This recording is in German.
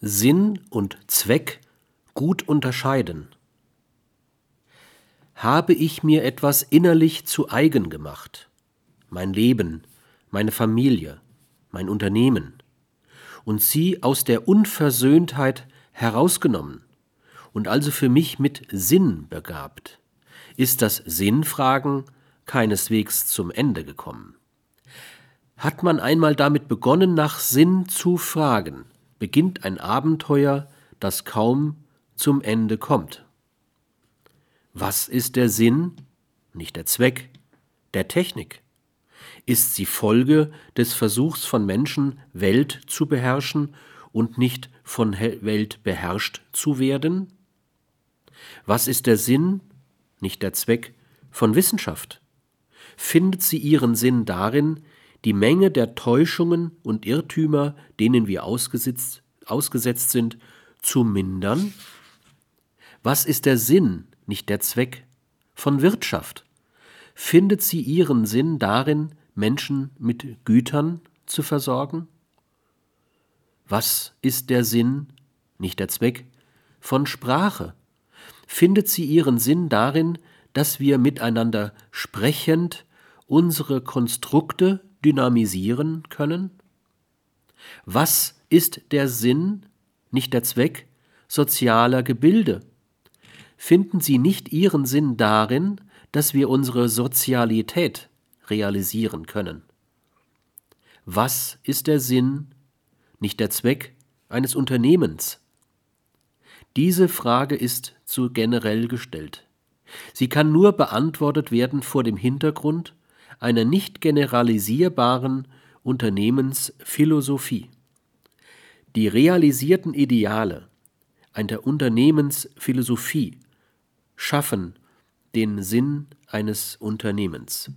Sinn und Zweck gut unterscheiden. Habe ich mir etwas innerlich zu eigen gemacht, mein Leben, meine Familie, mein Unternehmen, und sie aus der Unversöhntheit herausgenommen und also für mich mit Sinn begabt, ist das Sinnfragen keineswegs zum Ende gekommen. Hat man einmal damit begonnen, nach Sinn zu fragen, beginnt ein Abenteuer, das kaum zum Ende kommt. Was ist der Sinn, nicht der Zweck, der Technik? Ist sie Folge des Versuchs von Menschen, Welt zu beherrschen und nicht von Welt beherrscht zu werden? Was ist der Sinn, nicht der Zweck, von Wissenschaft? Findet sie ihren Sinn darin, die Menge der Täuschungen und Irrtümer, denen wir ausgesetzt, ausgesetzt sind, zu mindern? Was ist der Sinn, nicht der Zweck, von Wirtschaft? Findet sie ihren Sinn darin, Menschen mit Gütern zu versorgen? Was ist der Sinn, nicht der Zweck, von Sprache? Findet sie ihren Sinn darin, dass wir miteinander sprechend unsere Konstrukte dynamisieren können? Was ist der Sinn, nicht der Zweck, sozialer Gebilde? Finden Sie nicht Ihren Sinn darin, dass wir unsere Sozialität realisieren können? Was ist der Sinn, nicht der Zweck eines Unternehmens? Diese Frage ist zu generell gestellt. Sie kann nur beantwortet werden vor dem Hintergrund, einer nicht generalisierbaren Unternehmensphilosophie. Die realisierten Ideale einer Unternehmensphilosophie schaffen den Sinn eines Unternehmens.